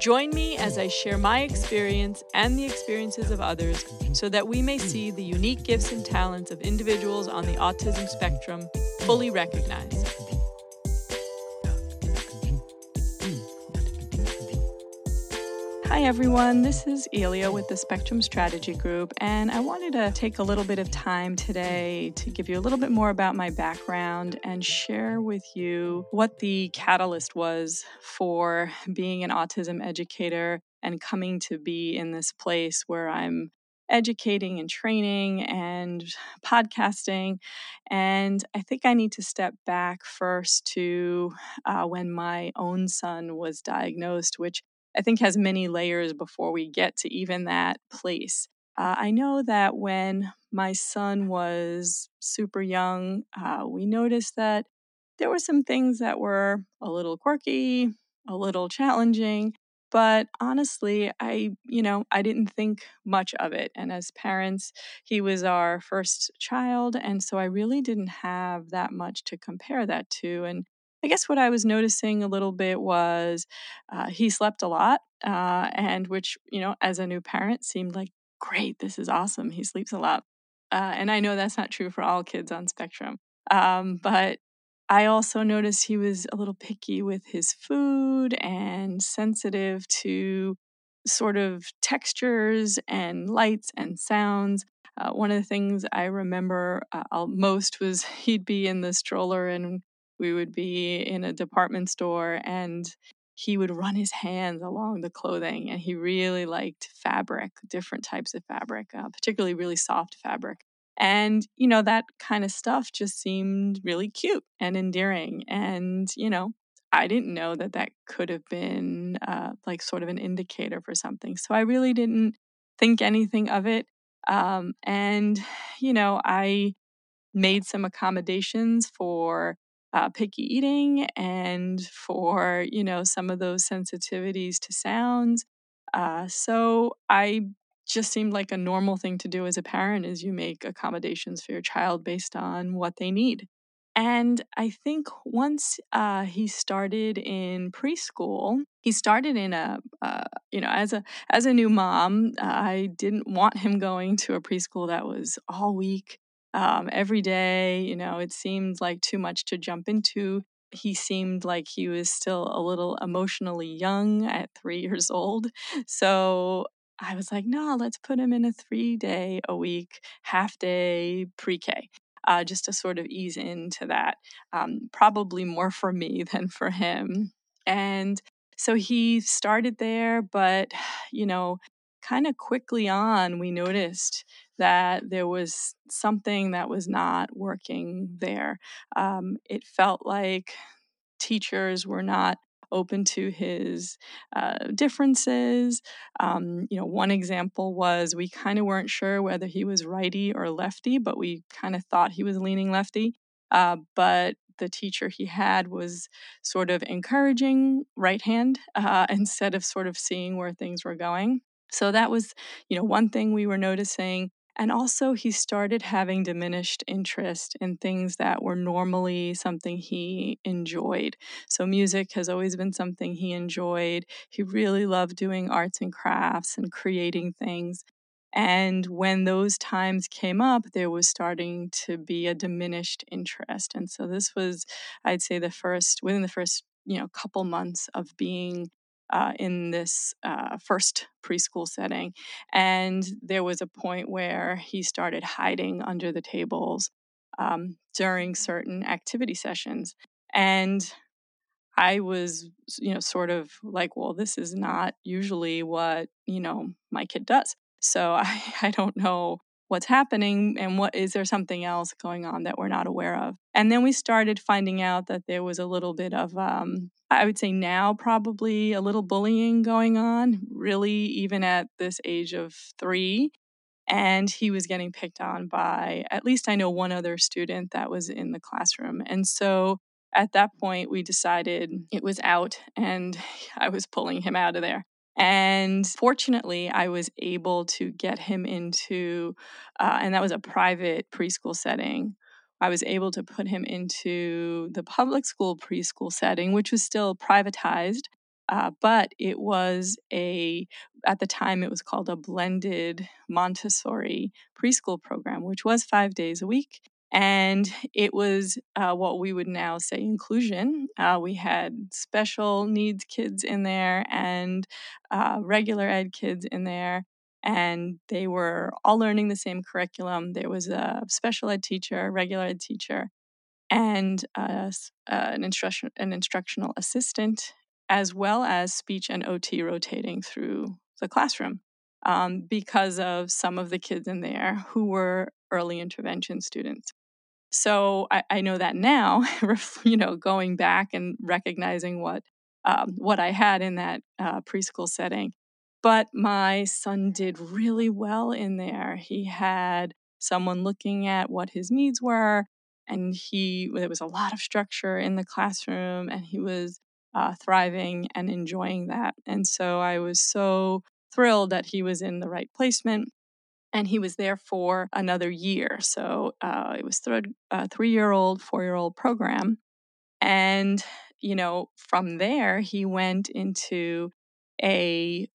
Join me as I share my experience and the experiences of others so that we may see the unique gifts and talents of individuals on the autism spectrum fully recognized. Hi, everyone. This is Elia with the Spectrum Strategy Group, and I wanted to take a little bit of time today to give you a little bit more about my background and share with you what the catalyst was for being an autism educator and coming to be in this place where I'm educating and training and podcasting. And I think I need to step back first to uh, when my own son was diagnosed, which I think has many layers before we get to even that place. Uh, I know that when my son was super young, uh, we noticed that there were some things that were a little quirky, a little challenging, but honestly, I, you know, I didn't think much of it. And as parents, he was our first child. And so I really didn't have that much to compare that to. And I guess what I was noticing a little bit was uh, he slept a lot, uh, and which, you know, as a new parent seemed like, great, this is awesome. He sleeps a lot. Uh, and I know that's not true for all kids on spectrum. Um, but I also noticed he was a little picky with his food and sensitive to sort of textures and lights and sounds. Uh, one of the things I remember uh, most was he'd be in the stroller and we would be in a department store and he would run his hands along the clothing and he really liked fabric different types of fabric uh, particularly really soft fabric. And you know that kind of stuff just seemed really cute and endearing and you know i didn't know that that could have been uh, like sort of an indicator for something. So i really didn't think anything of it um, and you know i made some accommodations for uh, picky eating and for you know some of those sensitivities to sounds uh, so i just seemed like a normal thing to do as a parent is you make accommodations for your child based on what they need. And i think once uh, he started in preschool he started in a uh, you know as a as a new mom i didn't want him going to a preschool that was all week um, every day. You know, it seemed like too much to jump into. He seemed like he was still a little emotionally young at three years old. So I was like, no, let's put him in a three day a week, half day pre K. Uh, just to sort of ease into that. Um, probably more for me than for him. And so he started there, but, you know, kind of quickly on, we noticed that there was something that was not working there. Um, it felt like teachers were not open to his uh, differences. Um, you know, one example was we kind of weren't sure whether he was righty or lefty, but we kind of thought he was leaning lefty. Uh, but the teacher he had was sort of encouraging right hand uh, instead of sort of seeing where things were going. So that was, you know, one thing we were noticing. And also, he started having diminished interest in things that were normally something he enjoyed. So, music has always been something he enjoyed. He really loved doing arts and crafts and creating things. And when those times came up, there was starting to be a diminished interest. And so, this was, I'd say, the first, within the first, you know, couple months of being uh, in this uh, first preschool setting. And there was a point where he started hiding under the tables um, during certain activity sessions. And I was, you know, sort of like, well, this is not usually what, you know, my kid does. So I, I don't know what's happening and what is there something else going on that we're not aware of and then we started finding out that there was a little bit of um, i would say now probably a little bullying going on really even at this age of three and he was getting picked on by at least I know one other student that was in the classroom. And so at that point, we decided it was out and I was pulling him out of there. And fortunately, I was able to get him into, uh, and that was a private preschool setting. I was able to put him into the public school preschool setting, which was still privatized, uh, but it was a, at the time, it was called a blended Montessori preschool program, which was five days a week. And it was uh, what we would now say inclusion. Uh, we had special needs kids in there and uh, regular ed kids in there and they were all learning the same curriculum. There was a special ed teacher, a regular ed teacher, and uh, an, instruction, an instructional assistant as well as speech and OT rotating through the classroom um, because of some of the kids in there who were early intervention students. So I, I know that now, you know, going back and recognizing what um, what I had in that uh, preschool setting. But my son did really well in there. He had someone looking at what his needs were, and he there was a lot of structure in the classroom, and he was uh, thriving and enjoying that. And so I was so thrilled that he was in the right placement. And he was there for another year. So uh, it was th- a three year old, four year old program. And, you know, from there, he went into a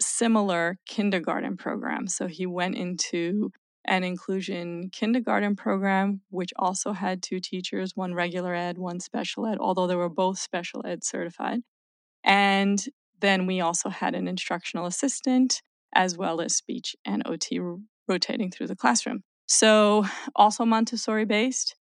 similar kindergarten program. So he went into an inclusion kindergarten program, which also had two teachers, one regular ed, one special ed, although they were both special ed certified. And then we also had an instructional assistant as well as speech and OT rotating through the classroom. So, also Montessori based.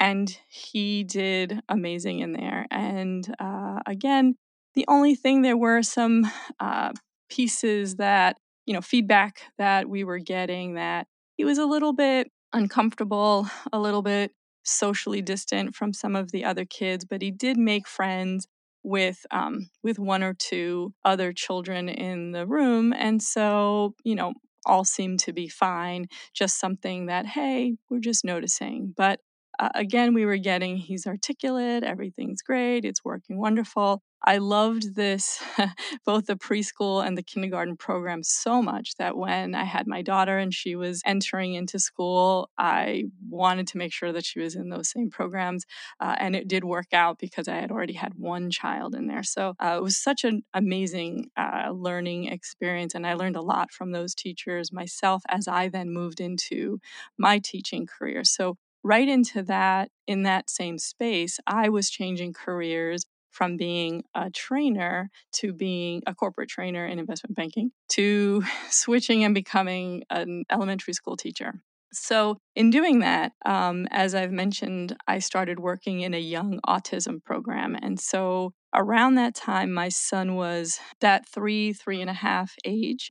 And he did amazing in there. And uh, again, the only thing there were some uh, pieces that, you know, feedback that we were getting that he was a little bit uncomfortable, a little bit socially distant from some of the other kids, but he did make friends with um, with one or two other children in the room, and so you know all seemed to be fine. Just something that hey, we're just noticing, but. Uh, again, we were getting he's articulate, everything's great, it's working wonderful. I loved this, both the preschool and the kindergarten program so much that when I had my daughter and she was entering into school, I wanted to make sure that she was in those same programs. Uh, and it did work out because I had already had one child in there. So uh, it was such an amazing uh, learning experience. And I learned a lot from those teachers myself as I then moved into my teaching career. So right into that in that same space i was changing careers from being a trainer to being a corporate trainer in investment banking to switching and becoming an elementary school teacher. So, in doing that, um, as I've mentioned, I started working in a young autism program. And so, around that time, my son was that three, three and a half age.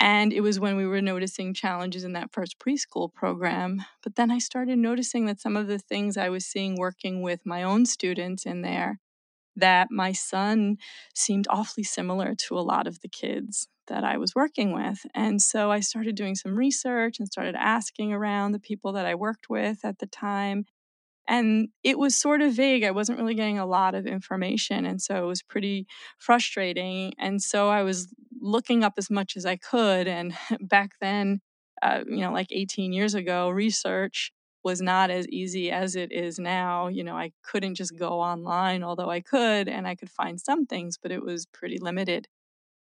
And it was when we were noticing challenges in that first preschool program. But then I started noticing that some of the things I was seeing working with my own students in there that my son seemed awfully similar to a lot of the kids that I was working with. And so I started doing some research and started asking around the people that I worked with at the time. And it was sort of vague. I wasn't really getting a lot of information. And so it was pretty frustrating. And so I was looking up as much as I could. And back then, uh, you know, like 18 years ago, research was not as easy as it is now. You know, I couldn't just go online, although I could, and I could find some things, but it was pretty limited.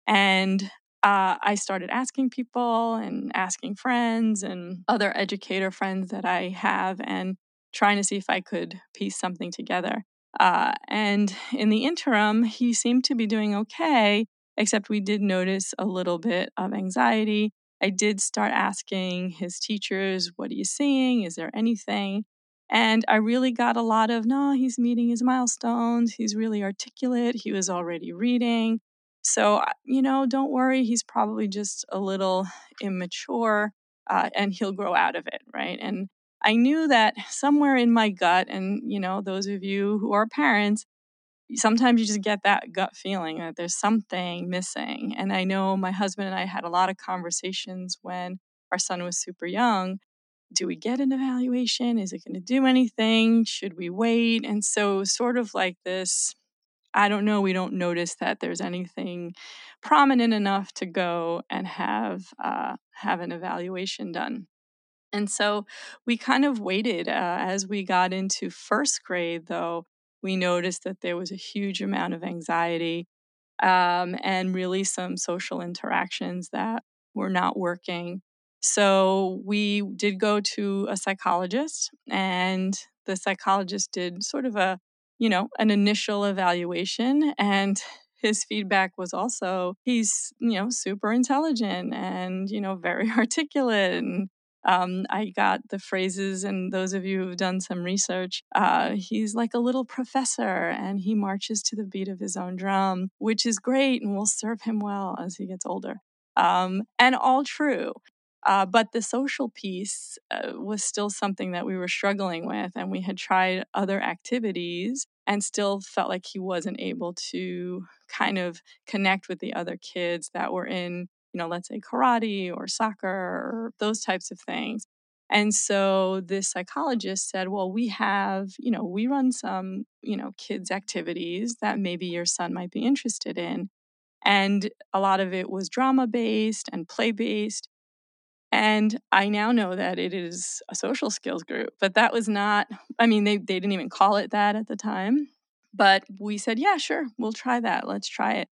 And uh, I started asking people and asking friends and other educator friends that I have and trying to see if I could piece something together. Uh, and in the interim, he seemed to be doing okay, except we did notice a little bit of anxiety I did start asking his teachers, What are you seeing? Is there anything? And I really got a lot of, No, he's meeting his milestones. He's really articulate. He was already reading. So, you know, don't worry. He's probably just a little immature uh, and he'll grow out of it, right? And I knew that somewhere in my gut, and, you know, those of you who are parents, sometimes you just get that gut feeling that there's something missing. And I know my husband and I had a lot of conversations when our son was super young. Do we get an evaluation? Is it going to do anything? Should we wait? And so, sort of like this I don't know, we don't notice that there's anything prominent enough to go and have uh, have an evaluation done. And so we kind of waited uh, as we got into first grade, though, we noticed that there was a huge amount of anxiety um, and really some social interactions that were not working. So we did go to a psychologist, and the psychologist did sort of a you know, an initial evaluation. And his feedback was also he's, you know, super intelligent and, you know, very articulate. And um, I got the phrases, and those of you who've done some research, uh, he's like a little professor and he marches to the beat of his own drum, which is great and will serve him well as he gets older. Um, and all true. Uh, but the social piece uh, was still something that we were struggling with, and we had tried other activities and still felt like he wasn't able to kind of connect with the other kids that were in, you know, let's say karate or soccer or those types of things. And so this psychologist said, well, we have, you know, we run some, you know, kids' activities that maybe your son might be interested in. And a lot of it was drama based and play based. And I now know that it is a social skills group, but that was not, I mean, they, they didn't even call it that at the time. But we said, yeah, sure, we'll try that. Let's try it.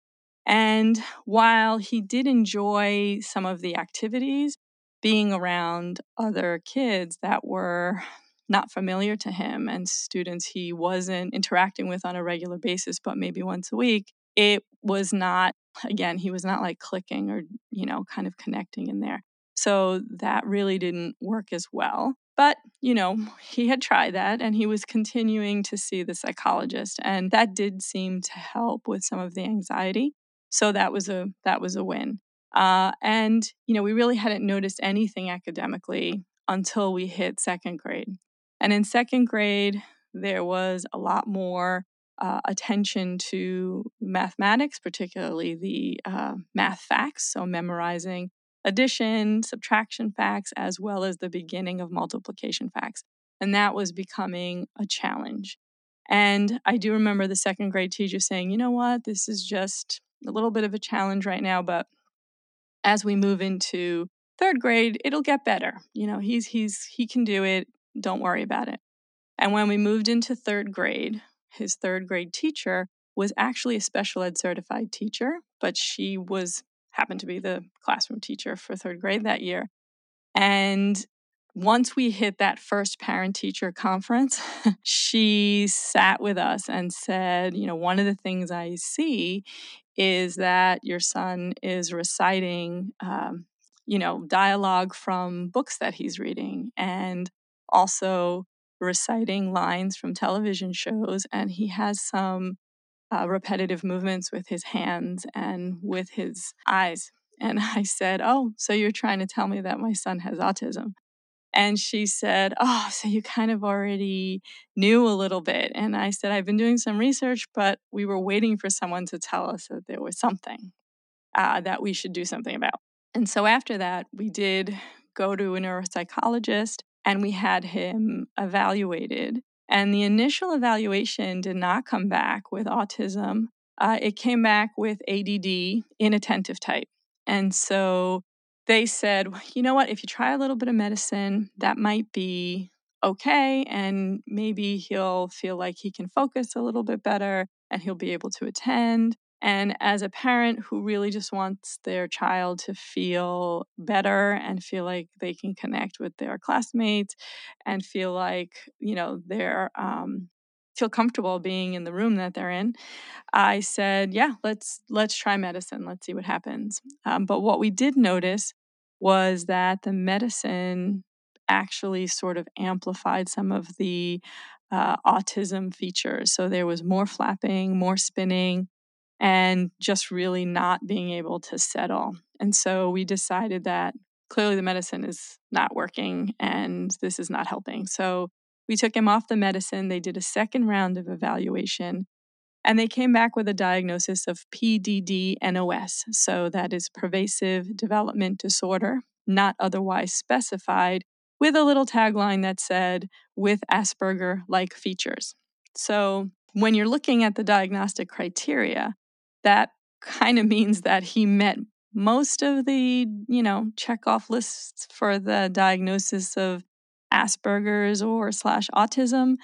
And while he did enjoy some of the activities, being around other kids that were not familiar to him and students he wasn't interacting with on a regular basis, but maybe once a week, it was not, again, he was not like clicking or, you know, kind of connecting in there. So that really didn't work as well. But, you know, he had tried that and he was continuing to see the psychologist and that did seem to help with some of the anxiety. So that was a that was a win. Uh, and you know, we really hadn't noticed anything academically until we hit second grade. And in second grade, there was a lot more uh, attention to mathematics, particularly the uh, math facts, so memorizing addition, subtraction facts, as well as the beginning of multiplication facts. And that was becoming a challenge. And I do remember the second grade teacher saying, you know what, this is just a little bit of a challenge right now, but as we move into third grade, it'll get better. You know, he's he's he can do it. Don't worry about it. And when we moved into third grade, his third grade teacher was actually a special ed certified teacher, but she was happened to be the classroom teacher for third grade that year. And once we hit that first parent teacher conference, she sat with us and said, You know, one of the things I see is that your son is reciting, um, you know, dialogue from books that he's reading and also reciting lines from television shows. And he has some uh, repetitive movements with his hands and with his eyes. And I said, Oh, so you're trying to tell me that my son has autism? And she said, Oh, so you kind of already knew a little bit. And I said, I've been doing some research, but we were waiting for someone to tell us that there was something uh, that we should do something about. And so after that, we did go to a neuropsychologist and we had him evaluated. And the initial evaluation did not come back with autism. Uh, it came back with ADD, inattentive type. And so they said, you know what, if you try a little bit of medicine, that might be okay. And maybe he'll feel like he can focus a little bit better and he'll be able to attend. And as a parent who really just wants their child to feel better and feel like they can connect with their classmates and feel like, you know, they're, um, feel comfortable being in the room that they're in i said yeah let's let's try medicine let's see what happens um, but what we did notice was that the medicine actually sort of amplified some of the uh, autism features so there was more flapping more spinning and just really not being able to settle. And so we decided that clearly the medicine is not working and this is not helping. So we took him off the medicine. They did a second round of evaluation and they came back with a diagnosis of PDD NOS. So that is pervasive development disorder, not otherwise specified, with a little tagline that said, with Asperger like features. So when you're looking at the diagnostic criteria, that kind of means that he met most of the, you know, check off lists for the diagnosis of Asperger's or slash autism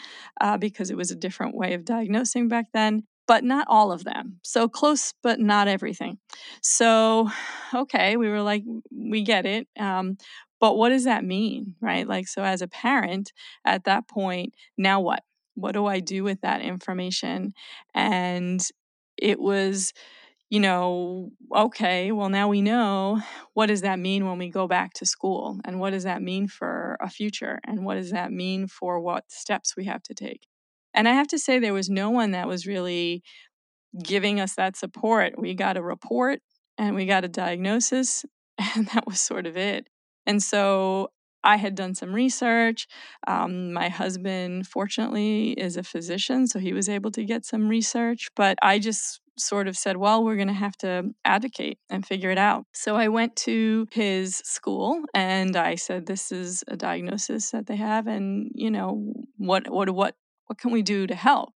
uh, because it was a different way of diagnosing back then, but not all of them. So close, but not everything. So, okay, we were like, we get it. Um, but what does that mean, right? Like, so as a parent at that point, now what? What do I do with that information? And it was, you know, okay, well, now we know what does that mean when we go back to school? And what does that mean for a future? And what does that mean for what steps we have to take? And I have to say, there was no one that was really giving us that support. We got a report and we got a diagnosis, and that was sort of it. And so I had done some research. Um, my husband, fortunately, is a physician, so he was able to get some research. But I just sort of said, well, we're going to have to advocate and figure it out. So I went to his school and I said, this is a diagnosis that they have, and you know what what what what can we do to help?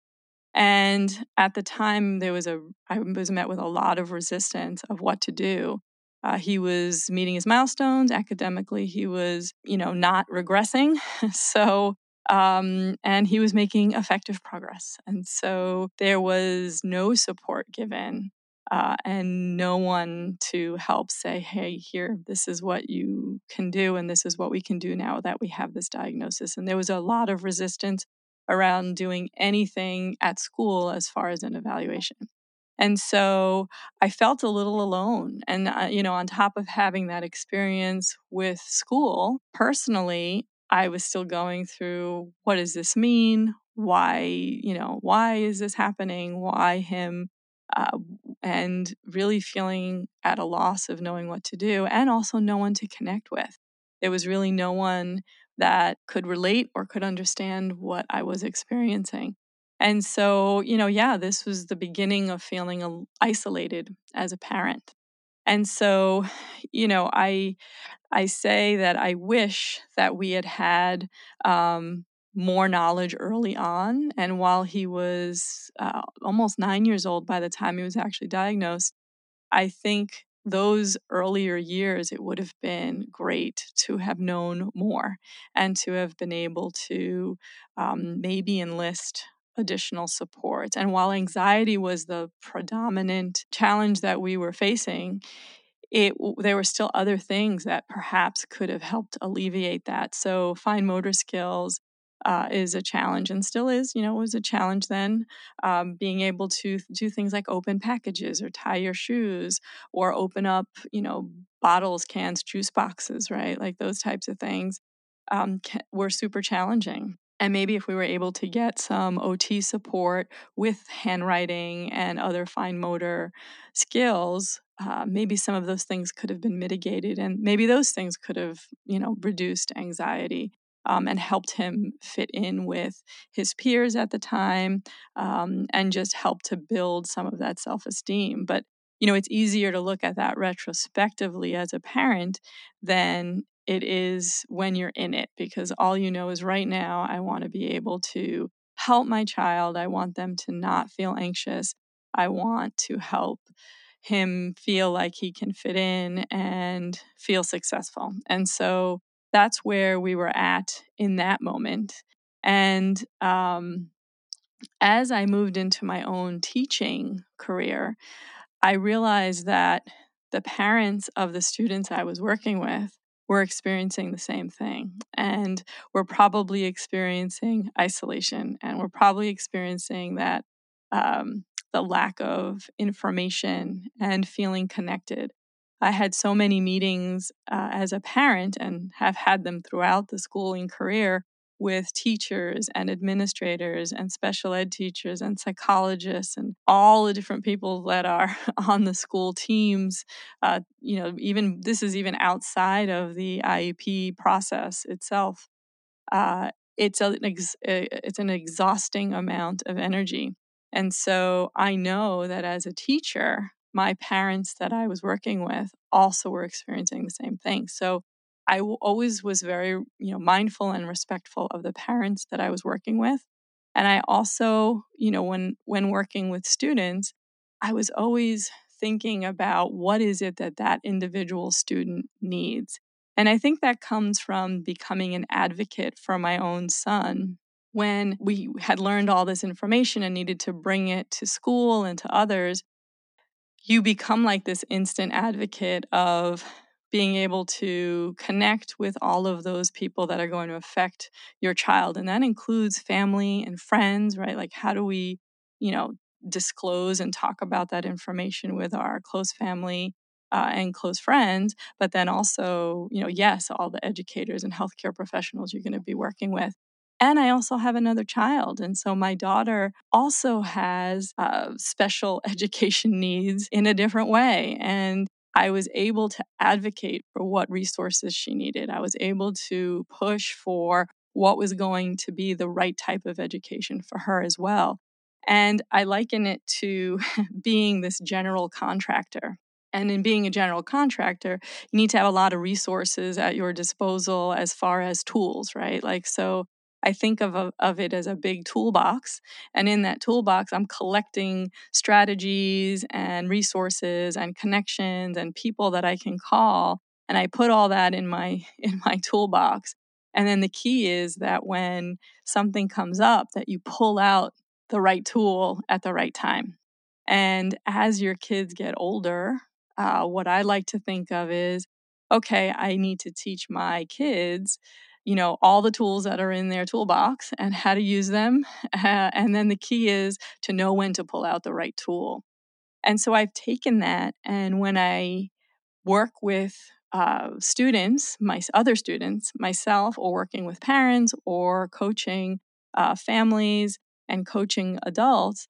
And at the time, there was a I was met with a lot of resistance of what to do. Uh, he was meeting his milestones academically. He was, you know, not regressing. so um, and he was making effective progress. And so there was no support given uh, and no one to help say, hey, here, this is what you can do, and this is what we can do now that we have this diagnosis. And there was a lot of resistance around doing anything at school as far as an evaluation. And so I felt a little alone. And, uh, you know, on top of having that experience with school, personally, I was still going through what does this mean? Why, you know, why is this happening? Why him? Uh, and really feeling at a loss of knowing what to do and also no one to connect with. There was really no one that could relate or could understand what I was experiencing. And so, you know, yeah, this was the beginning of feeling isolated as a parent. And so, you know, I I say that I wish that we had had um, more knowledge early on. And while he was uh, almost nine years old by the time he was actually diagnosed, I think those earlier years, it would have been great to have known more and to have been able to um, maybe enlist additional support. And while anxiety was the predominant challenge that we were facing, it there were still other things that perhaps could have helped alleviate that. So fine motor skills uh, is a challenge and still is. You know, was a challenge then. Um, being able to do things like open packages or tie your shoes or open up, you know, bottles, cans, juice boxes, right? Like those types of things um, were super challenging. And maybe if we were able to get some OT support with handwriting and other fine motor skills, uh, maybe some of those things could have been mitigated, and maybe those things could have, you know, reduced anxiety. Um, and helped him fit in with his peers at the time um, and just helped to build some of that self esteem. But, you know, it's easier to look at that retrospectively as a parent than it is when you're in it because all you know is right now, I want to be able to help my child. I want them to not feel anxious. I want to help him feel like he can fit in and feel successful. And so that's where we were at in that moment. And um, as I moved into my own teaching career, I realized that the parents of the students I was working with we're experiencing the same thing. And we're probably experiencing isolation and we're probably experiencing that um, the lack of information and feeling connected. I had so many meetings uh, as a parent and have had them throughout the schooling career with teachers and administrators and special ed teachers and psychologists and all the different people that are on the school teams. Uh, you know, even this is even outside of the IEP process itself. Uh, it's an ex- it's an exhausting amount of energy, and so I know that as a teacher, my parents that I was working with also were experiencing the same thing. So I always was very, you know, mindful and respectful of the parents that I was working with. And I also, you know, when when working with students, I was always thinking about what is it that that individual student needs. And I think that comes from becoming an advocate for my own son. When we had learned all this information and needed to bring it to school and to others, you become like this instant advocate of being able to connect with all of those people that are going to affect your child. And that includes family and friends, right? Like, how do we, you know, disclose and talk about that information with our close family uh, and close friends, but then also, you know, yes, all the educators and healthcare professionals you're going to be working with. And I also have another child. And so my daughter also has uh, special education needs in a different way. And I was able to advocate for what resources she needed. I was able to push for what was going to be the right type of education for her as well. And I liken it to being this general contractor. And in being a general contractor, you need to have a lot of resources at your disposal as far as tools, right? Like, so I think of, of it as a big toolbox. And in that toolbox, I'm collecting strategies and resources and connections and people that I can call. And I put all that in my in my toolbox. And then the key is that when something comes up, that you pull out the right tool at the right time. And as your kids get older, uh, what I like to think of is okay, I need to teach my kids you know all the tools that are in their toolbox and how to use them uh, and then the key is to know when to pull out the right tool. And so i've taken that and when i work with uh, students my other students myself or working with parents or coaching uh, families and coaching adults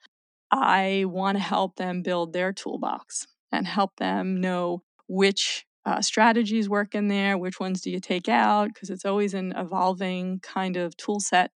i want to help them build their toolbox and help them know which uh, strategies work in there, which ones do you take out, because it's always an evolving kind of tool set.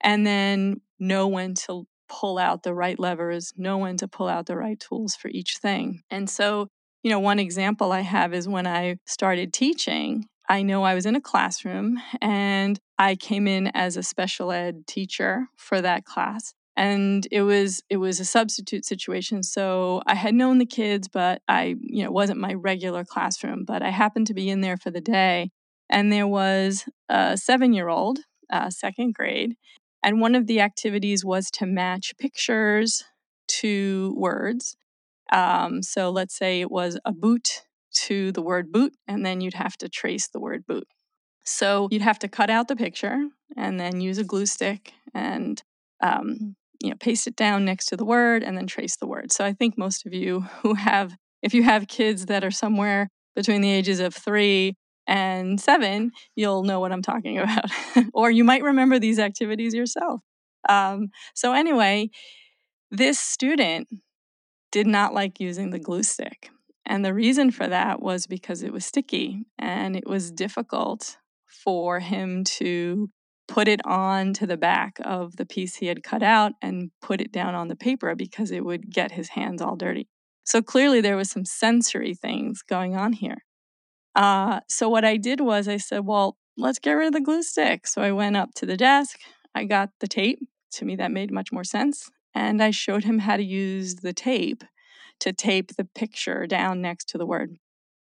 And then know when to pull out the right levers, know when to pull out the right tools for each thing. And so, you know, one example I have is when I started teaching, I know I was in a classroom and I came in as a special ed teacher for that class and it was it was a substitute situation so i had known the kids but i you know wasn't my regular classroom but i happened to be in there for the day and there was a seven year old uh, second grade and one of the activities was to match pictures to words um, so let's say it was a boot to the word boot and then you'd have to trace the word boot. So you'd have to cut out the picture and then use a glue stick and um, you know paste it down next to the word and then trace the word. So i think most of you who have if you have kids that are somewhere between the ages of three and seven you'll know what i'm talking about or you might remember these activities yourself. Um, so anyway this student did not like using the glue stick and the reason for that was because it was sticky and it was difficult for him to put it on to the back of the piece he had cut out and put it down on the paper because it would get his hands all dirty. So clearly there was some sensory things going on here. Uh, so what I did was I said, well, let's get rid of the glue stick. So I went up to the desk, I got the tape. To me, that made much more sense. And I showed him how to use the tape to tape the picture down next to the word.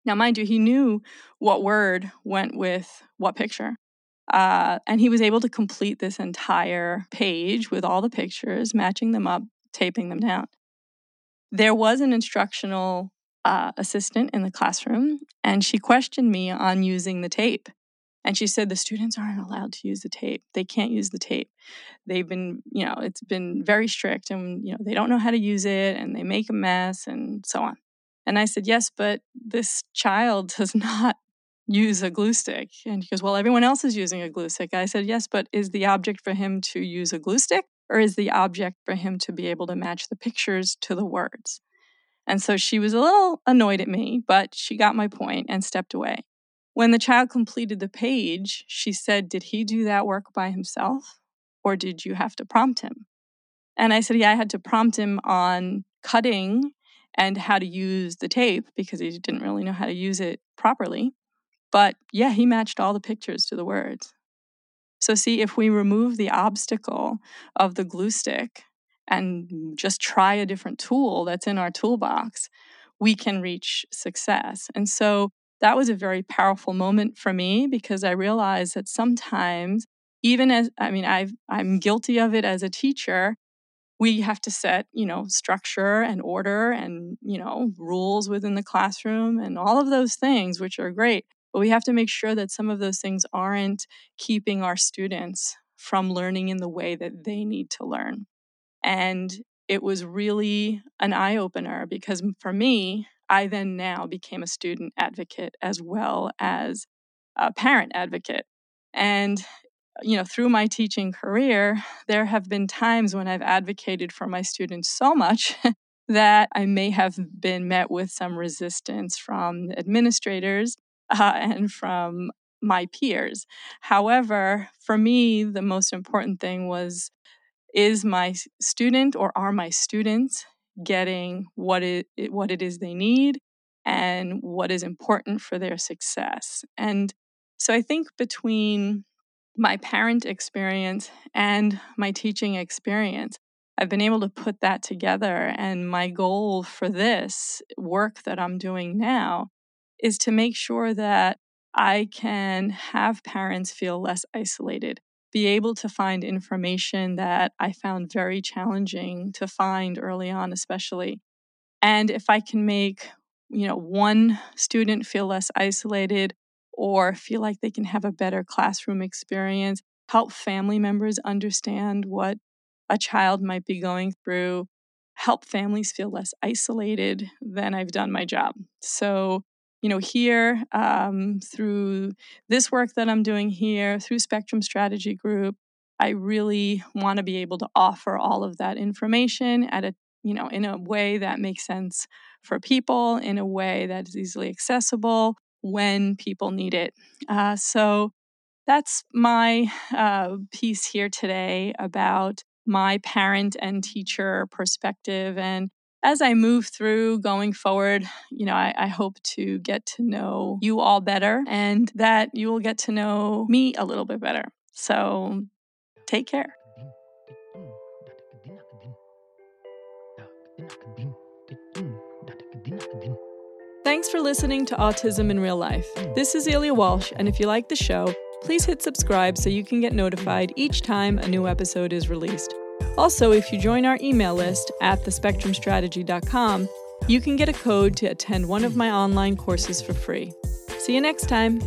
Now, mind you, he knew what word went with what picture. Uh, and he was able to complete this entire page with all the pictures, matching them up, taping them down. There was an instructional uh, assistant in the classroom, and she questioned me on using the tape. And she said the students aren't allowed to use the tape. They can't use the tape. They've been, you know, it's been very strict and, you know, they don't know how to use it and they make a mess and so on. And I said, yes, but this child does not use a glue stick? And he goes, Well, everyone else is using a glue stick. I said, Yes, but is the object for him to use a glue stick or is the object for him to be able to match the pictures to the words? And so she was a little annoyed at me, but she got my point and stepped away. When the child completed the page, she said, Did he do that work by himself or did you have to prompt him? And I said, Yeah, I had to prompt him on cutting and how to use the tape because he didn't really know how to use it properly. But yeah, he matched all the pictures to the words. So, see, if we remove the obstacle of the glue stick and just try a different tool that's in our toolbox, we can reach success. And so that was a very powerful moment for me because I realized that sometimes, even as I mean, I've, I'm guilty of it as a teacher, we have to set you know structure and order and you know rules within the classroom and all of those things which are great but we have to make sure that some of those things aren't keeping our students from learning in the way that they need to learn. And it was really an eye opener because for me i then now became a student advocate as well as a parent advocate. And you know, through my teaching career, there have been times when I've advocated for my students so much that I may have been met with some resistance from administrators uh, and from my peers. However, for me, the most important thing was is my student or are my students getting what it, what it is they need and what is important for their success? And so I think between my parent experience and my teaching experience. I've been able to put that together. And my goal for this work that I'm doing now is to make sure that I can have parents feel less isolated, be able to find information that I found very challenging to find early on, especially. And if I can make you know one student feel less isolated or feel like they can have a better classroom experience, help family members understand what a child might be going through, help families feel less isolated, then I've done my job. So, you know, here um, through this work that I'm doing here, through Spectrum Strategy Group, I really want to be able to offer all of that information at a you know in a way that makes sense for people in a way that is easily accessible when people need it. Uh, so that's my uh, piece here today about my parent and teacher perspective. And as I move through going forward, you know, I, I, hope to get to know you all better and that you will get to know me a little bit better. So take care. Thanks for listening to Autism in Real Life. This is Elia Walsh, and if you like the show, please hit subscribe so you can get notified each time a new episode is released. Also, if you join our email list at thespectrumstrategy.com, you can get a code to attend one of my online courses for free. See you next time.